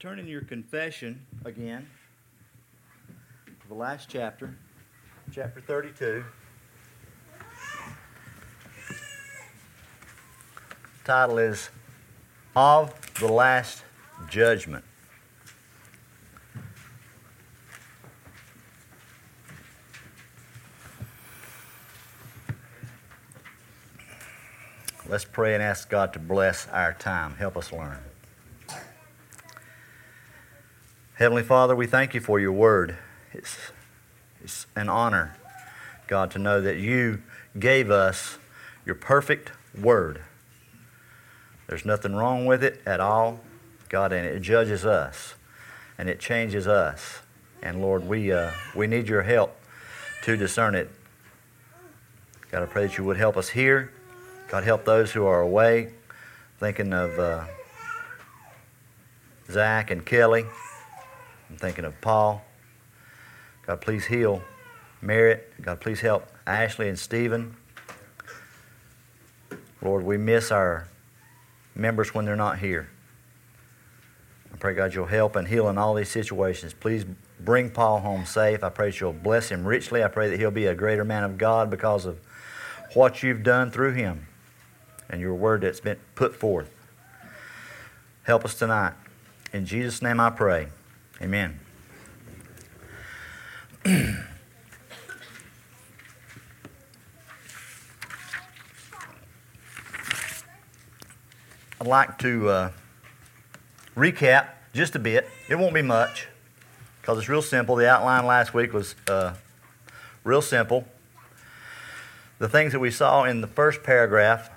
Turn in your confession again to the last chapter, chapter 32. Title is Of the Last Judgment. Let's pray and ask God to bless our time. Help us learn. Heavenly Father, we thank you for your word. It's, it's an honor, God, to know that you gave us your perfect word. There's nothing wrong with it at all, God, and it judges us and it changes us. And Lord, we, uh, we need your help to discern it. God, I pray that you would help us here. God, help those who are away. Thinking of uh, Zach and Kelly. I'm thinking of Paul. God, please heal Merritt. God, please help Ashley and Stephen. Lord, we miss our members when they're not here. I pray, God, you'll help and heal in all these situations. Please bring Paul home safe. I pray that you'll bless him richly. I pray that he'll be a greater man of God because of what you've done through him and your word that's been put forth. Help us tonight. In Jesus' name I pray. Amen. I'd like to uh, recap just a bit. It won't be much because it's real simple. The outline last week was uh, real simple. The things that we saw in the first paragraph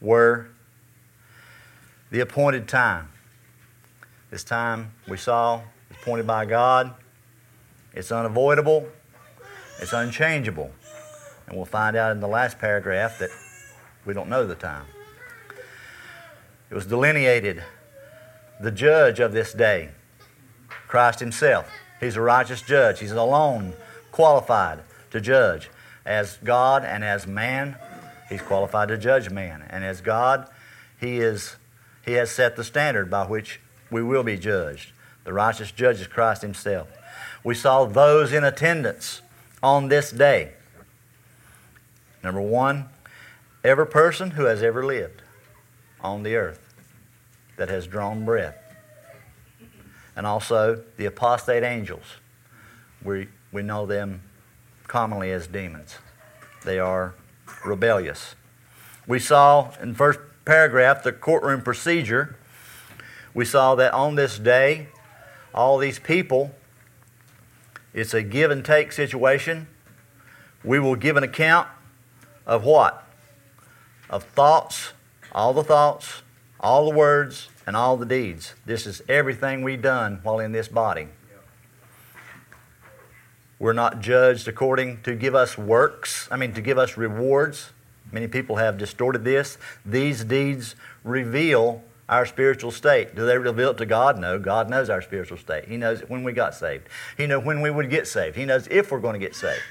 were the appointed time. This time we saw is pointed by God. It's unavoidable. It's unchangeable. And we'll find out in the last paragraph that we don't know the time. It was delineated the judge of this day, Christ Himself. He's a righteous judge. He's alone qualified to judge. As God and as man, He's qualified to judge man. And as God, He is He has set the standard by which we will be judged. The righteous judge is Christ Himself. We saw those in attendance on this day. Number one, every person who has ever lived on the earth that has drawn breath. And also the apostate angels. We, we know them commonly as demons. They are rebellious. We saw in first paragraph the courtroom procedure. We saw that on this day, all these people, it's a give and take situation. We will give an account of what? Of thoughts, all the thoughts, all the words, and all the deeds. This is everything we've done while in this body. We're not judged according to give us works, I mean, to give us rewards. Many people have distorted this. These deeds reveal our spiritual state. Do they reveal it to God? No. God knows our spiritual state. He knows when we got saved. He knows when we would get saved. He knows if we're going to get saved.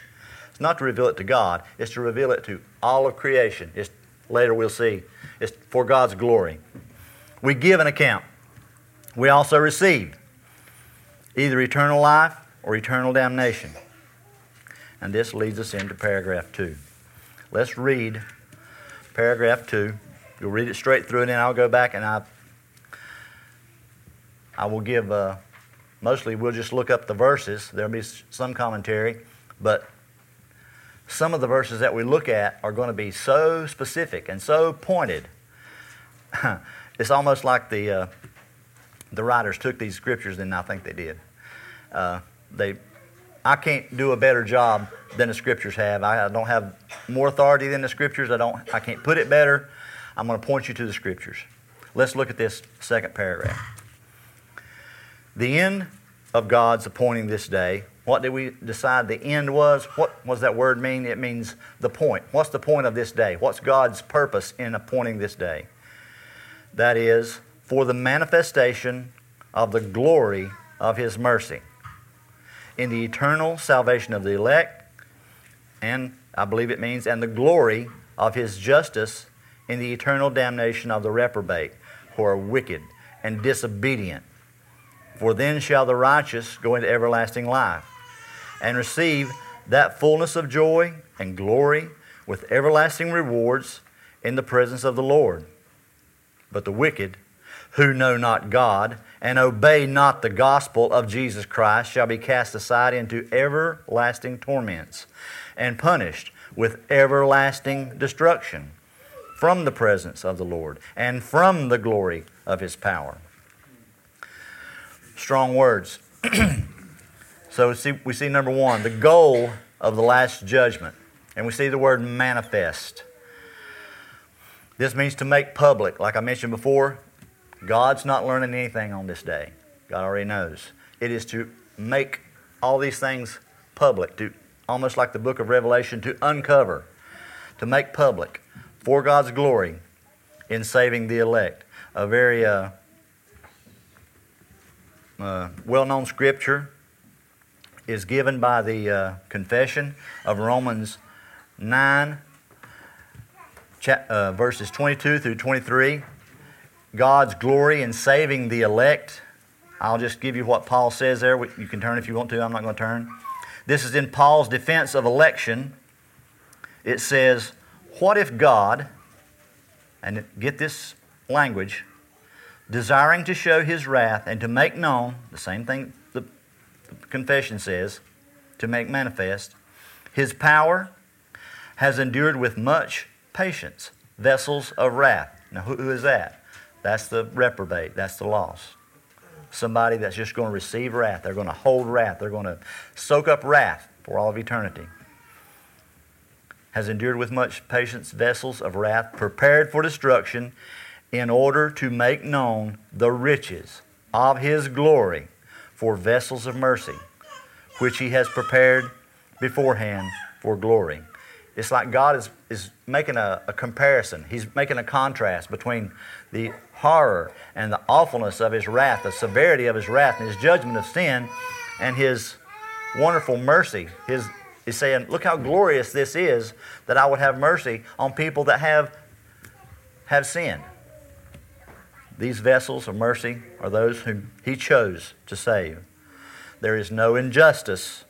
It's not to reveal it to God, it's to reveal it to all of creation. It's, later we'll see. It's for God's glory. We give an account. We also receive either eternal life or eternal damnation. And this leads us into paragraph 2. Let's read paragraph 2. You'll read it straight through, and then I'll go back and I, I will give, uh, mostly we'll just look up the verses. There'll be some commentary, but some of the verses that we look at are going to be so specific and so pointed. it's almost like the, uh, the writers took these scriptures than I think they did. Uh, they, I can't do a better job than the scriptures have. I, I don't have more authority than the scriptures. I don't. I can't put it better. I'm going to point you to the scriptures. Let's look at this second paragraph. The end of God's appointing this day. What did we decide the end was? What does that word mean? It means the point. What's the point of this day? What's God's purpose in appointing this day? That is, for the manifestation of the glory of His mercy in the eternal salvation of the elect, and I believe it means, and the glory of His justice in the eternal damnation of the reprobate who are wicked and disobedient. For then shall the righteous go into everlasting life and receive that fullness of joy and glory with everlasting rewards in the presence of the Lord. But the wicked, who know not God and obey not the gospel of Jesus Christ, shall be cast aside into everlasting torments and punished with everlasting destruction from the presence of the Lord and from the glory of his power. Strong words. so we see, we see number one, the goal of the last judgment. And we see the word manifest. This means to make public. Like I mentioned before, God's not learning anything on this day. God already knows. It is to make all these things public, to almost like the book of Revelation, to uncover, to make public for God's glory in saving the elect. A very uh, uh, well known scripture is given by the uh, confession of Romans 9, uh, verses 22 through 23. God's glory in saving the elect. I'll just give you what Paul says there. You can turn if you want to. I'm not going to turn. This is in Paul's defense of election. It says, What if God, and get this language, desiring to show his wrath and to make known, the same thing the, confession says, to make manifest, his power has endured with much patience vessels of wrath. Now, who, who is that? That's the reprobate, that's the lost. Somebody that's just going to receive wrath. They're going to hold wrath. They're going to soak up wrath for all of eternity. Has endured with much patience vessels of wrath, prepared for destruction, in order to make known the riches of his glory for vessels of mercy, which he has prepared beforehand for glory. It's like God is, is making a, a comparison. He's making a contrast between the horror and the awfulness of his wrath, the severity of his wrath, and his judgment of sin, and his wonderful mercy. His He's saying, Look how glorious this is that I would have mercy on people that have, have sinned. These vessels of mercy are those whom He chose to save. There is no injustice,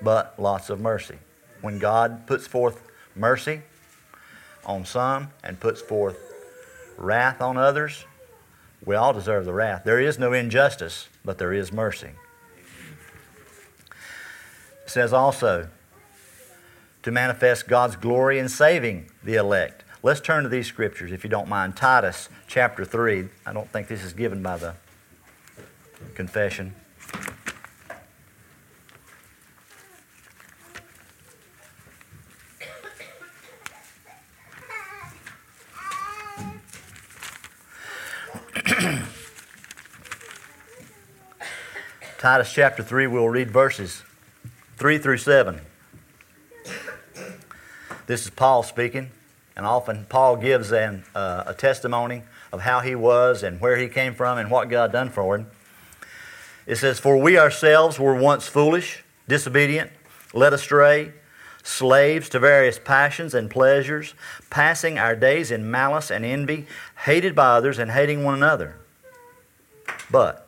but lots of mercy. When God puts forth mercy on some and puts forth wrath on others, we all deserve the wrath. There is no injustice, but there is mercy. Says also to manifest God's glory in saving the elect. Let's turn to these scriptures, if you don't mind. Titus chapter 3. I don't think this is given by the confession. Titus chapter 3, we'll read verses 3 through 7. This is Paul speaking, and often Paul gives an, uh, a testimony of how he was and where he came from and what God done for him. It says, For we ourselves were once foolish, disobedient, led astray, slaves to various passions and pleasures, passing our days in malice and envy, hated by others and hating one another. But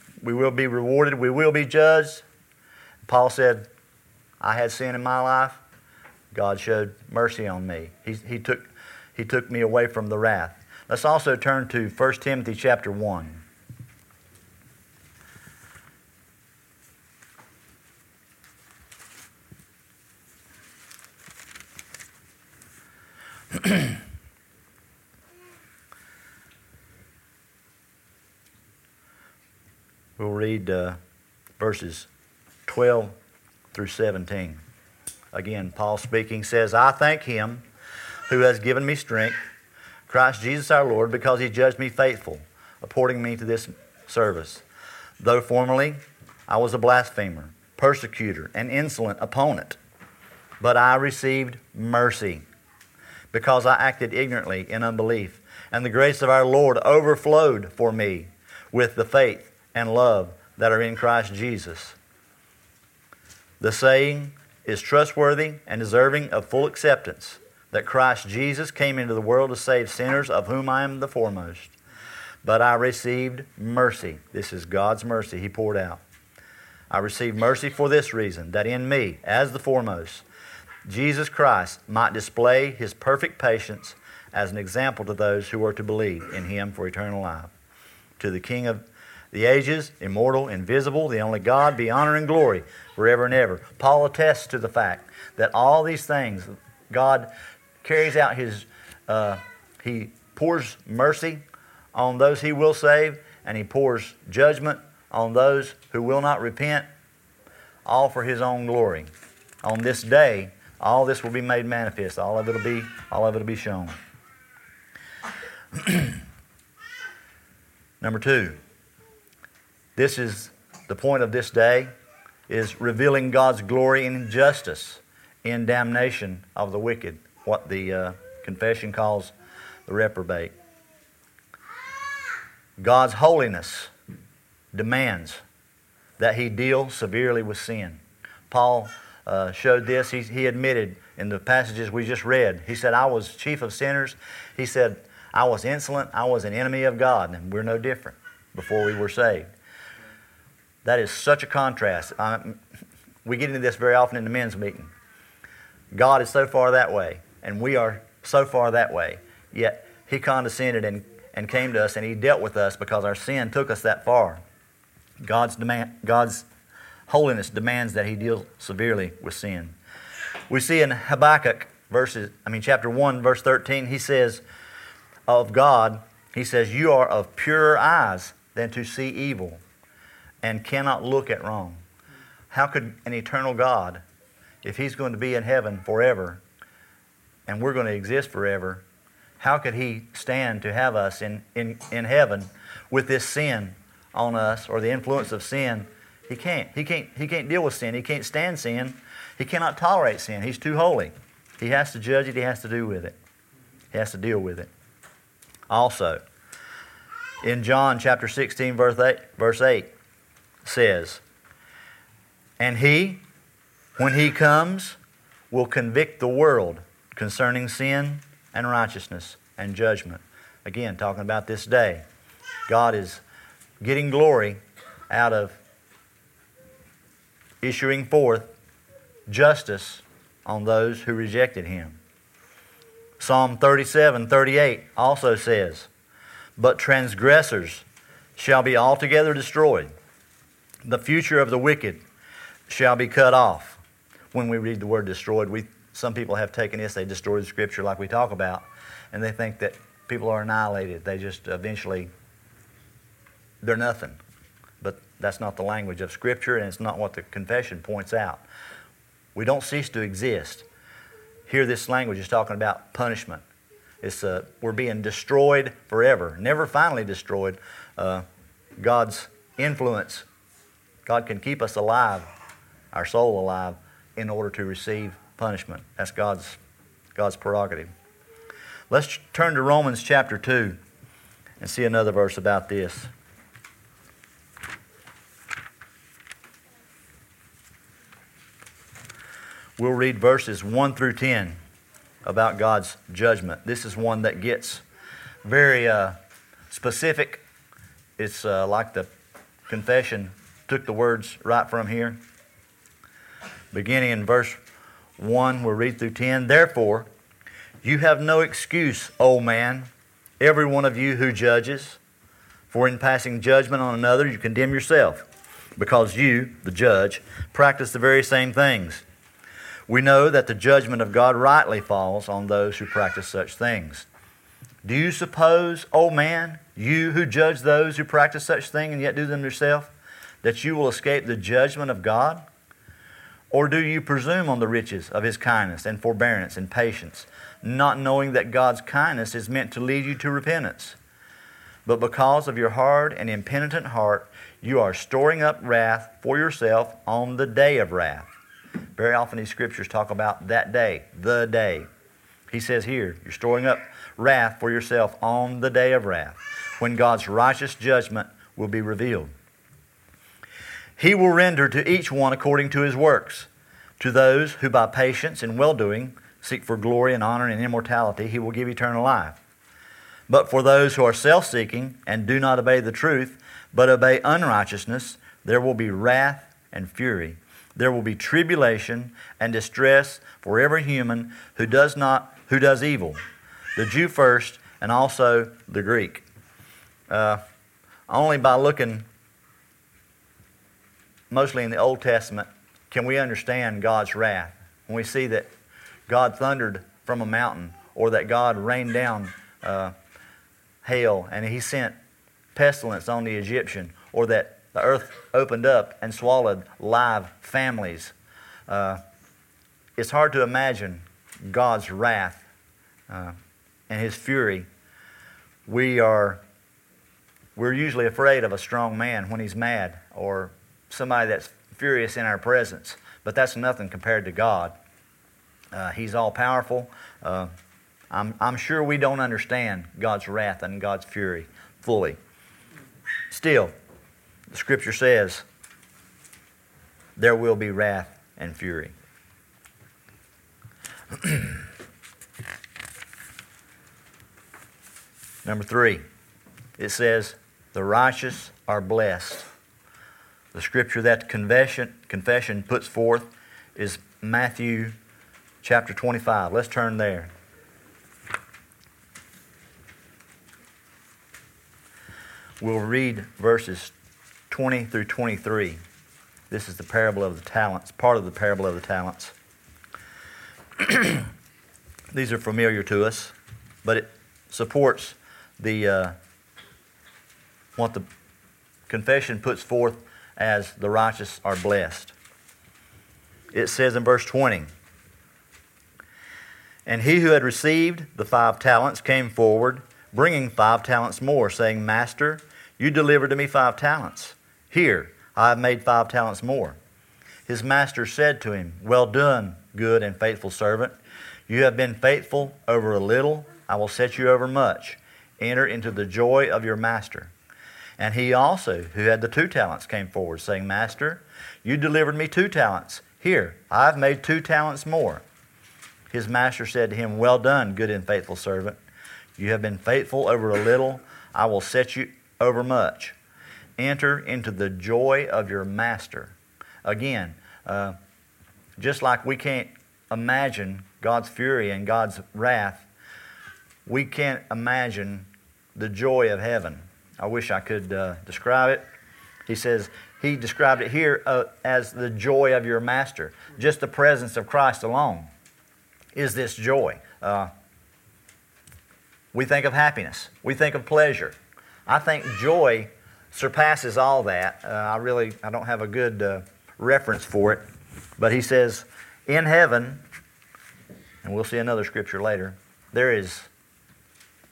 we will be rewarded. We will be judged. Paul said, I had sin in my life. God showed mercy on me. He, he, took, he took me away from the wrath. Let's also turn to 1 Timothy chapter 1. We'll read uh, verses 12 through 17. Again, Paul speaking says, I thank him who has given me strength, Christ Jesus our Lord, because he judged me faithful, appointing me to this service. though formerly I was a blasphemer, persecutor, and insolent opponent. But I received mercy because I acted ignorantly in unbelief, and the grace of our Lord overflowed for me with the faith and love that are in Christ Jesus. The saying is trustworthy and deserving of full acceptance that Christ Jesus came into the world to save sinners, of whom I am the foremost. But I received mercy. This is God's mercy He poured out. I received mercy for this reason, that in me, as the foremost, Jesus Christ might display His perfect patience as an example to those who are to believe in Him for eternal life. To the King of the ages, immortal, invisible, the only God, be honor and glory forever and ever. Paul attests to the fact that all these things, God carries out His, uh, He pours mercy on those He will save, and He pours judgment on those who will not repent, all for His own glory. On this day, all this will be made manifest. All of it will be, all of it will be shown. Number two, this is the point of this day is revealing God's glory and justice in damnation of the wicked, what the uh, confession calls the reprobate. God's holiness demands that he deal severely with sin. Paul uh, showed this. He, he admitted in the passages we just read, he said, I was chief of sinners. He said, I was insolent. I was an enemy of God, and we're no different before we were saved. That is such a contrast. I, we get into this very often in the men's meeting. God is so far that way, and we are so far that way. Yet He condescended and, and came to us, and He dealt with us because our sin took us that far. God's, demand, God's holiness demands that He deal severely with sin. We see in Habakkuk verses, I mean chapter 1, verse 13, he says of God, he says, You are of purer eyes than to see evil and cannot look at wrong. How could an eternal God, if He's going to be in heaven forever and we're going to exist forever, how could He stand to have us in, in, in heaven with this sin on us or the influence of sin? He can't. He can't. He can't deal with sin. He can't stand sin. He cannot tolerate sin. He's too holy. He has to judge it. He has to do with it. He has to deal with it. Also, in John chapter 16, verse 8, verse 8 says, And he, when he comes, will convict the world concerning sin and righteousness and judgment. Again, talking about this day. God is getting glory out of issuing forth justice on those who rejected him. Psalm 37 38 also says, But transgressors shall be altogether destroyed the future of the wicked shall be cut off. When we read the word destroyed, we, some people have taken this, they destroy the scripture like we talk about, and they think that people are annihilated. They just eventually, they're nothing. But that's not the language of scripture, and it's not what the confession points out. We don't cease to exist. Here, this language is talking about punishment. It's, uh, we're being destroyed forever, never finally destroyed. Uh, God's influence God can keep us alive, our soul alive, in order to receive punishment. That's God's, God's prerogative. Let's turn to Romans chapter 2 and see another verse about this. We'll read verses 1 through 10 about God's judgment. This is one that gets very uh, specific. It's uh, like the confession took the words right from here. Beginning in verse 1, we'll read through 10. Therefore, you have no excuse, O man, every one of you who judges, for in passing judgment on another, you condemn yourself, because you, the judge, practice the very same things. We know that the judgment of God rightly falls on those who practice such things. Do you suppose, O man, you who judge those who practice such things and yet do them yourself, that you will escape the judgment of God? Or do you presume on the riches of His kindness and forbearance and patience, not knowing that God's kindness is meant to lead you to repentance? But because of your hard and impenitent heart, You are storing up wrath for yourself on the day of wrath. Very often these scriptures talk about that day, the day. He says here, you're storing up wrath for yourself on the day of wrath, when God's righteous judgment will be revealed. He will render to each one according to his works. To those who by patience and well doing seek for glory and honor and immortality, he will give eternal life. But for those who are self seeking and do not obey the truth, but obey unrighteousness, there will be wrath and fury. There will be tribulation and distress for every human who does not who does evil, the Jew first, and also the Greek. Uh, only by looking mostly in the Old Testament can we understand God's wrath. When we see that God thundered from a mountain, or that God rained down uh, hail and he sent pestilence on the Egyptian, or that the earth opened up and swallowed live families. Uh, it's hard to imagine God's wrath uh, and his fury. We are we're usually afraid of a strong man when he's mad or somebody that's furious in our presence, but that's nothing compared to God. Uh, he's all powerful. Uh, I'm, I'm sure we don't understand God's wrath and God's fury fully. Still, the scripture says there will be wrath and fury. Number three, it says, the righteous are blessed. The scripture that confession, confession puts forth is Matthew chapter 25. Let's turn there. We'll read verses 20 through 23. This is the parable of the talents, part of the parable of the talents. These are familiar to us, but it supports the uh, what the confession puts forth as the righteous are blessed. It says in verse 20, and he who had received the five talents came forward, bringing five talents more, saying, Master, you delivered to me five talents. Here, I have made five talents more. His master said to him, Well done, good and faithful servant. You have been faithful over a little, I will set you over much. Enter into the joy of your master. And he also, who had the two talents, came forward, saying, Master, you delivered me two talents. Here, I've made two talents more. His master said to him, Well done, good and faithful servant. You have been faithful over a little, I will set you over much. Enter into the joy of your master. Again, uh, just like we can't imagine God's fury and God's wrath, we can't imagine the joy of heaven. I wish I could uh, describe it. He says, he described it here uh, as the joy of your master. Just the presence of Christ alone is this joy. Uh, we think of happiness, we think of pleasure. I think joy surpasses all that. Uh, I really I don't have a good uh, reference for it, but he says, in heaven, and we'll see another scripture later, there is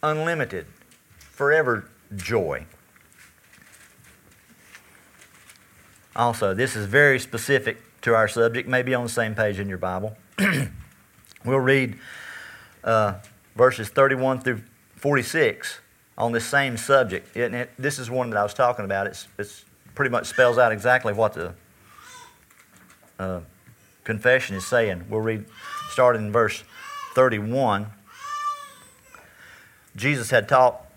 unlimited, forever joy. Also, this is very specific to our subject, maybe on the same page in your Bible. we'll read uh, verses 31 through 46 on this same subject. It, it, this is one that I was talking about. It's, it's pretty much spells out exactly what the uh, confession is saying. We'll read starting in verse 31. Jesus had taught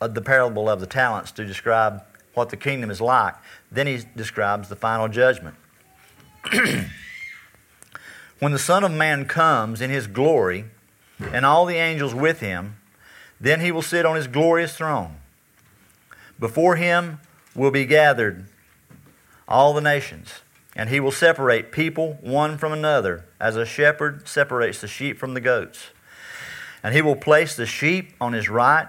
Uh, the parable of the talents to describe what the kingdom is like. Then he describes the final judgment. when the Son of Man comes in his glory and all the angels with him, then he will sit on his glorious throne. Before him will be gathered all the nations, and he will separate people one from another, as a shepherd separates the sheep from the goats. And he will place the sheep on his right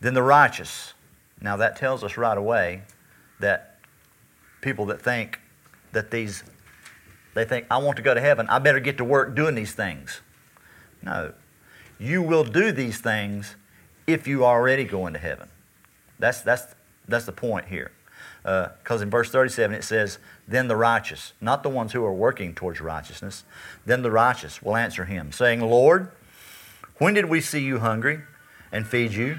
Then the righteous. Now that tells us right away that people that think that these, they think, I want to go to heaven, I better get to work doing these things. No. You will do these things if you are already going to heaven. That's, that's, that's the point here. Because uh, in verse 37 it says, Then the righteous, not the ones who are working towards righteousness, then the righteous will answer him, saying, Lord, when did we see you hungry and feed you,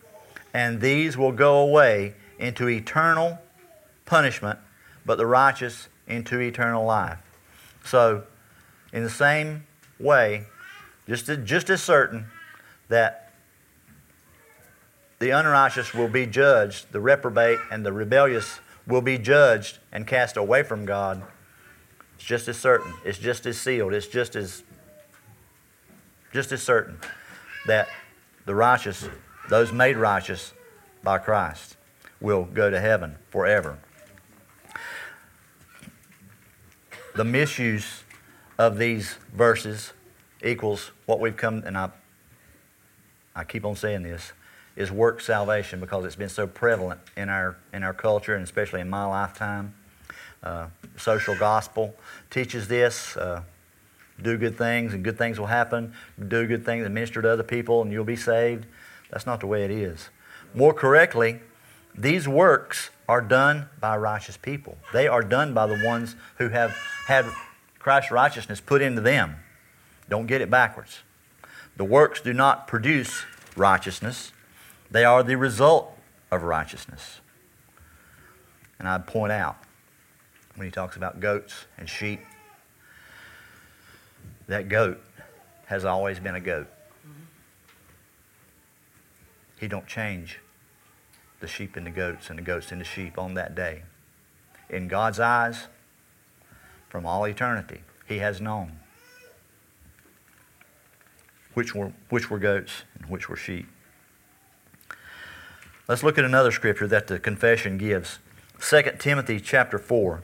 And these will go away into eternal punishment, but the righteous into eternal life. So, in the same way, just, just as certain that the unrighteous will be judged, the reprobate and the rebellious will be judged and cast away from God. It's just as certain. It's just as sealed. It's just as just as certain that the righteous, those made righteous by Christ, will go to heaven forever. The misuse of these verses equals what we've come, and I, I keep on saying this, is work salvation because it's been so prevalent in our, in our culture and especially in my lifetime. Uh, social gospel teaches this. Uh, do good things and good things will happen. Do good things and minister to other people and you'll be saved. That's not the way it is. More correctly, these works are done by righteous people. They are done by the ones who have had Christ's righteousness put into them. Don't get it backwards. The works do not produce righteousness. They are the result of righteousness. And I'd point out, when he talks about goats and sheep, that goat has always been a goat. He don't change the sheep into goats and the goats into sheep on that day. In God's eyes, from all eternity, he has known which were, which were goats and which were sheep. Let's look at another scripture that the confession gives. 2 Timothy chapter 4.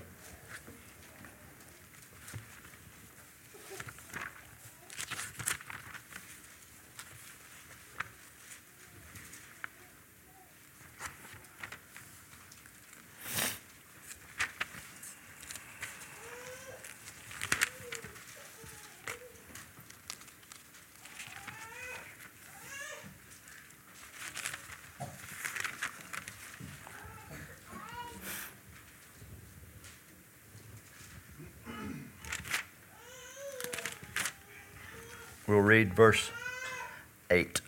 We'll read verse 8.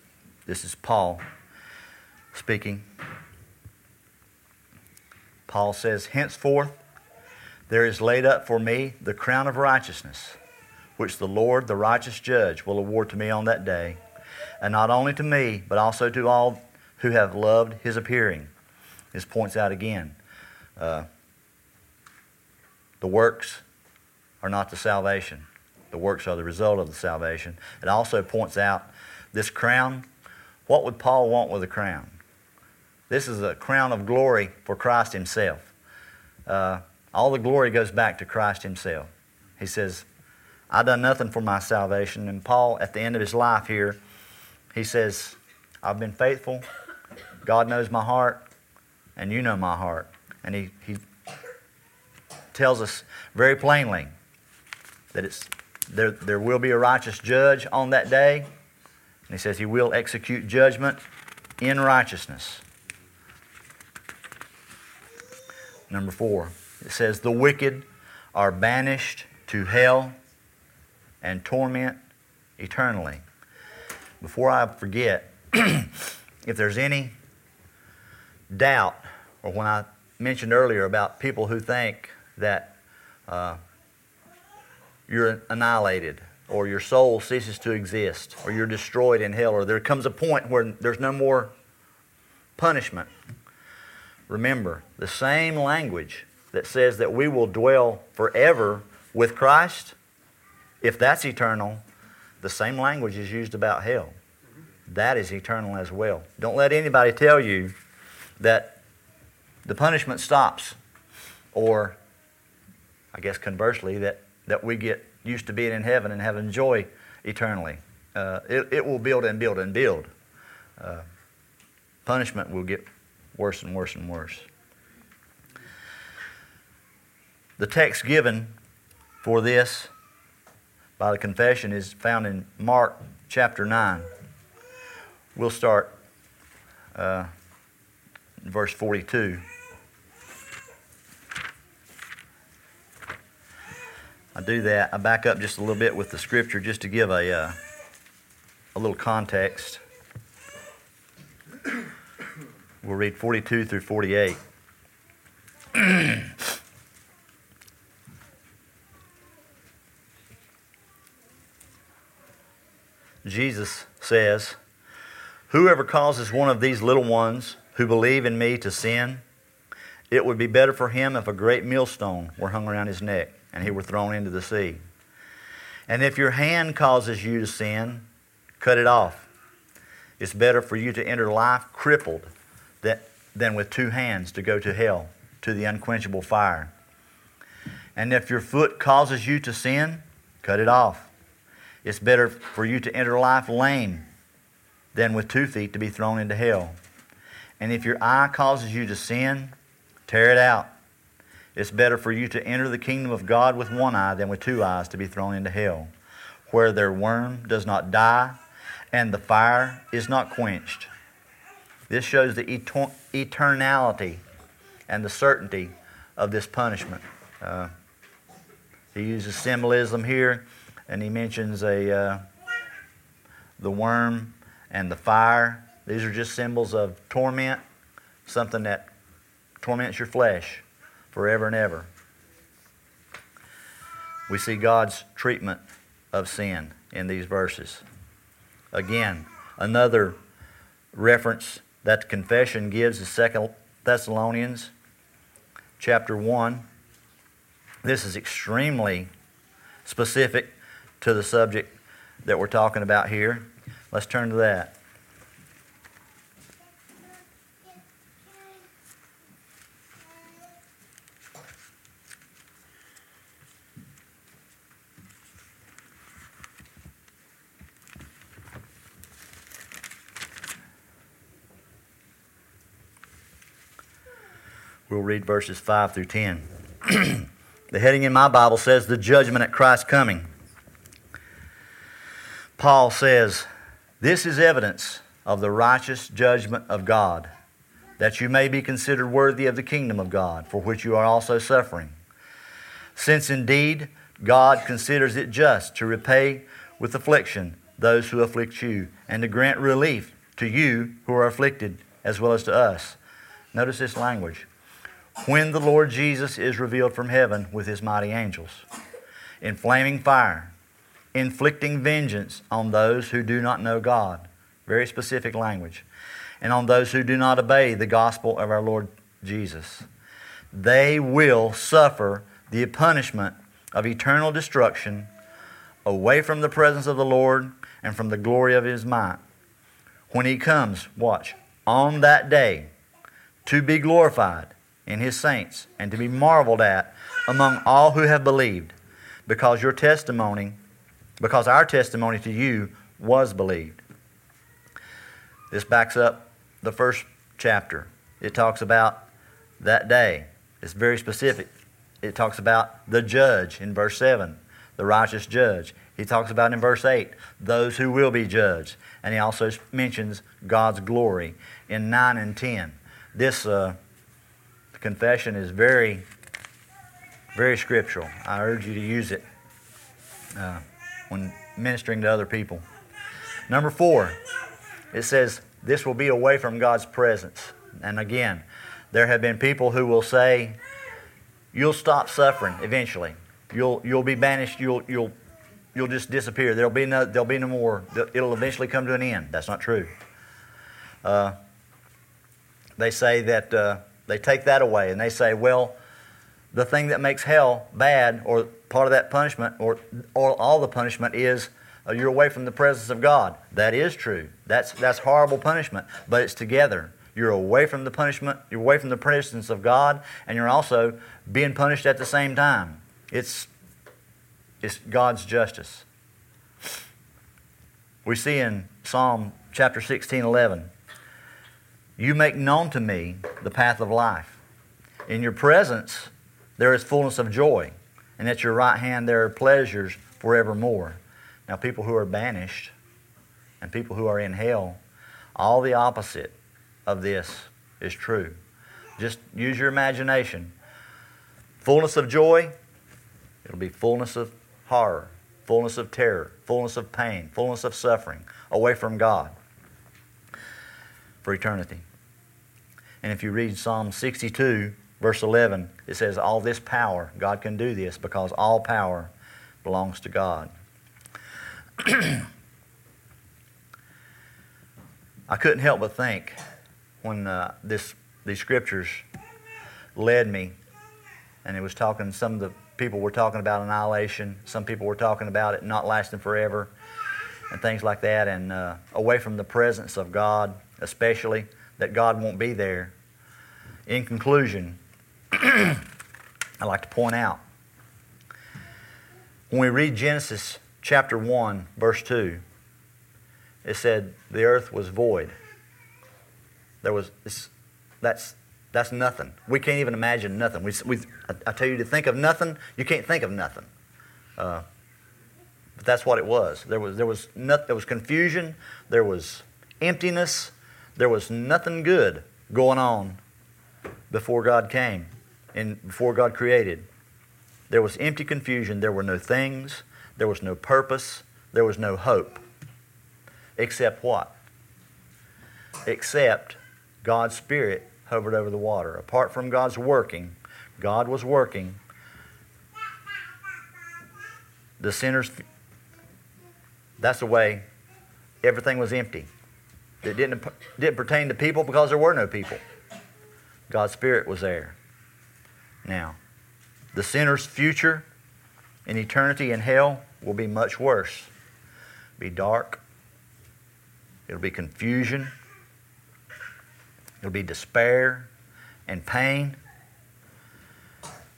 This is Paul speaking. Paul says, Henceforth there is laid up for me the crown of righteousness, which the Lord, the righteous judge, will award to me on that day, and not only to me, but also to all who have loved his appearing. This points out again uh, the works are not the salvation. The works are the result of the salvation. It also points out this crown. What would Paul want with a crown? This is a crown of glory for Christ Himself. Uh, all the glory goes back to Christ Himself. He says, I've done nothing for my salvation. And Paul, at the end of his life here, he says, I've been faithful. God knows my heart, and you know my heart. And he, he tells us very plainly that it's, there, there will be a righteous judge on that day. And he says he will execute judgment in righteousness. Number four, it says, The wicked are banished to hell and torment eternally. Before I forget, if there's any doubt, or when I mentioned earlier about people who think that uh, you're annihilated, or your soul ceases to exist, or you're destroyed in hell, or there comes a point where there's no more punishment. Remember, the same language that says that we will dwell forever with Christ, if that's eternal, the same language is used about hell. That is eternal as well. Don't let anybody tell you that the punishment stops, or I guess conversely, that, that we get used to being in heaven and having joy eternally. Uh, it, it will build and build and build. Uh, punishment will get worse and worse and worse. The text given for this by the confession is found in Mark chapter 9. We'll start uh, verse 42. I do that. I back up just a little bit with the scripture just to give a, uh, a little context. We'll read 42 through 48. Jesus says, Whoever causes one of these little ones who believe in me to sin, it would be better for him if a great millstone were hung around his neck and he were thrown into the sea. And if your hand causes you to sin, cut it off. It's better for you to enter life crippled than with two hands to go to hell, to the unquenchable fire. And if your foot causes you to sin, cut it off. It's better for you to enter life lame than with two feet to be thrown into hell. And if your eye causes you to sin, tear it out. It's better for you to enter the kingdom of God with one eye than with two eyes to be thrown into hell, where their worm does not die and the fire is not quenched. This shows the eternality and the certainty of this punishment. Uh, he uses symbolism here, and he mentions a uh, the worm and the fire. These are just symbols of torment, something that torments your flesh forever and ever. We see God's treatment of sin in these verses. Again, another reference that the confession gives is Second Thessalonians chapter 1. This is extremely specific to the subject that we're talking about here. Let's turn to that. We'll read verses 5 through 10. the heading in my Bible says, The Judgment at Christ's Coming. Paul says, This is evidence of the righteous judgment of God, that you may be considered worthy of the kingdom of God, for which you are also suffering. Since indeed God considers it just to repay with affliction those who afflict you, and to grant relief to you who are afflicted, as well as to us. Notice this language when the Lord Jesus is revealed from heaven with his mighty angels, in flaming fire, inflicting vengeance on those who do not know God. Very specific language. And on those who do not obey the gospel of our Lord Jesus. They will suffer the punishment of eternal destruction away from the presence of the Lord and from the glory of his might. When he comes, watch, on that day to be glorified in his saints and to be marveled at among all who have believed because your testimony because our testimony to you was believed this backs up the first chapter it talks about that day. It's very specific. It talks about the judge in verse 7, the righteous judge. He talks about in verse 8 those who will be judged. And he also mentions God's glory in 9 and 10. This uh, confession is very, very scriptural. I urge you to use it uh, when ministering to other people. Number four, it says, This will be away from God's presence. And again, there have been people who will say, You'll stop suffering eventually. You'll, you'll be banished. You'll, you'll, you'll just disappear. There'll be, no, there'll be no more. It'll eventually come to an end. That's not true. Uh, they say that uh, they take that away and they say, well, the thing that makes hell bad or part of that punishment or, or all the punishment is uh, you're away from the presence of God. That is true. That's, that's horrible punishment, but it's together. You're away from the punishment, you're away from the presence of God, and you're also being punished at the same time. It's, it's God's justice. We see in Psalm chapter 16, 11, You make known to me the path of life. In your presence there is fullness of joy, and at your right hand there are pleasures forevermore. Now, people who are banished and people who are in hell, all the opposite of this is true. Just use your imagination. Fullness of joy, it'll be fullness of horror, fullness of terror, fullness of pain, fullness of suffering, away from God for eternity. And if you read Psalm 62, verse 11, it says, All this power, God can do this because all power belongs to God. I couldn't help but think when uh, this these scriptures led me, and it was talking. Some of the people were talking about annihilation. Some people were talking about it not lasting forever, and things like that, and uh, away from the presence of God, especially that God won't be there. In conclusion, I'd like to point out when we read Genesis chapter 1, verse 2, it said the earth was void. There was, that's, that's nothing. We can't even imagine nothing. We, we, I, tell you to think of nothing, you can't think of nothing. Uh, but that's what it was. There was, there, was not, there was confusion, there was emptiness, there was nothing good going on before God came and before God created. There was empty confusion. There were no things. There was no purpose. There was no hope. Except what? Except God's Spirit hovered over the water. Apart from God's working, God was working. The sinners, that's the way everything was empty. It didn't, didn't pertain to people because there were no people. God's Spirit was there. Now, the sinner's future in eternity in hell will be much worse. It'll be dark. It'll be confusion. It'll be despair and pain.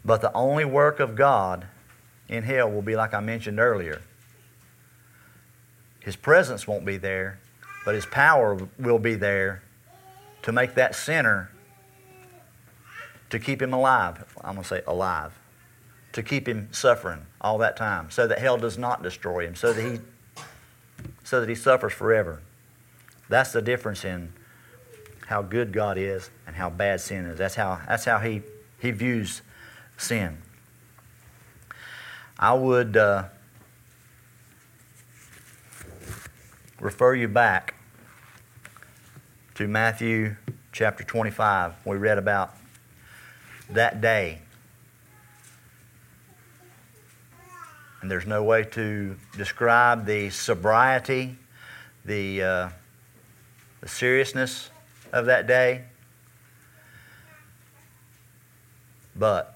But the only work of God in hell will be like I mentioned earlier. His presence won't be there, but His power will be there to make that sinner, to keep him alive. I'm going to say alive to keep him suffering all that time, so that hell does not destroy him, so that he, so that he suffers forever. That's the difference in how good God is and how bad sin is. That's how, that's how he, he views sin. I would uh, refer you back to Matthew chapter 25. We read about that day and there's no way to describe the sobriety, the, uh, the seriousness of that day. But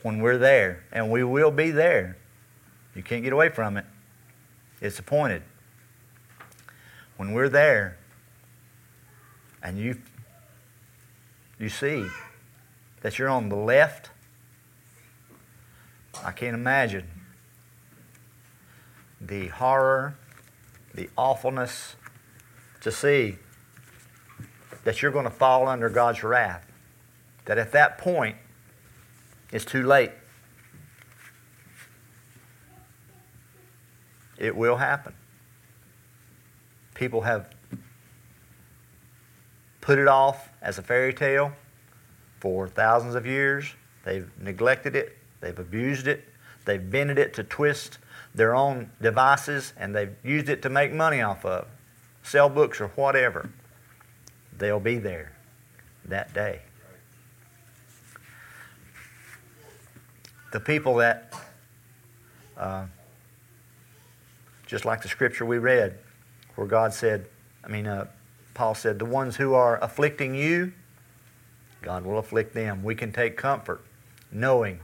when we're there, and we will be there, you can't get away from it. It's appointed. When we're there, and you you see that you're on the left I can't imagine the horror, the awfulness to see that you're going to fall under God's wrath. That at that point, it's too late. It will happen. People have put it off as a fairy tale for thousands of years. They've neglected it, they've abused it, they've bended it to twist their own devices, and they've used it to make money off of, sell books or whatever. They'll be there that day. The people that, uh, just like the scripture we read, where God said, I mean, uh, Paul said, the ones who are afflicting you, God will afflict them. We can take comfort knowing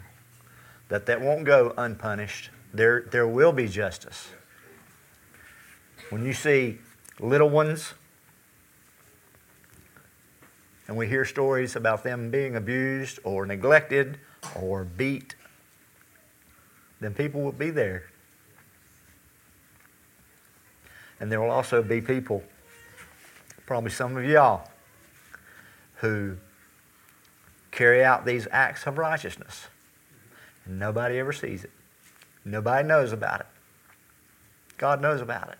that that won't go unpunished. There, there will be justice. When you see little ones, and we hear stories about them being abused or neglected or beat, then people will be there. And there will also be people, probably some of y'all, who carry out these acts of righteousness. And nobody ever sees it. Nobody knows about it. God knows about it.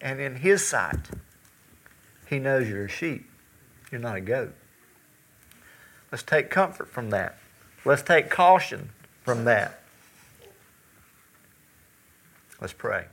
And in His sight, He knows you're a sheep. You're not a goat. Let's take comfort from that. Let's take caution from that. Let's pray.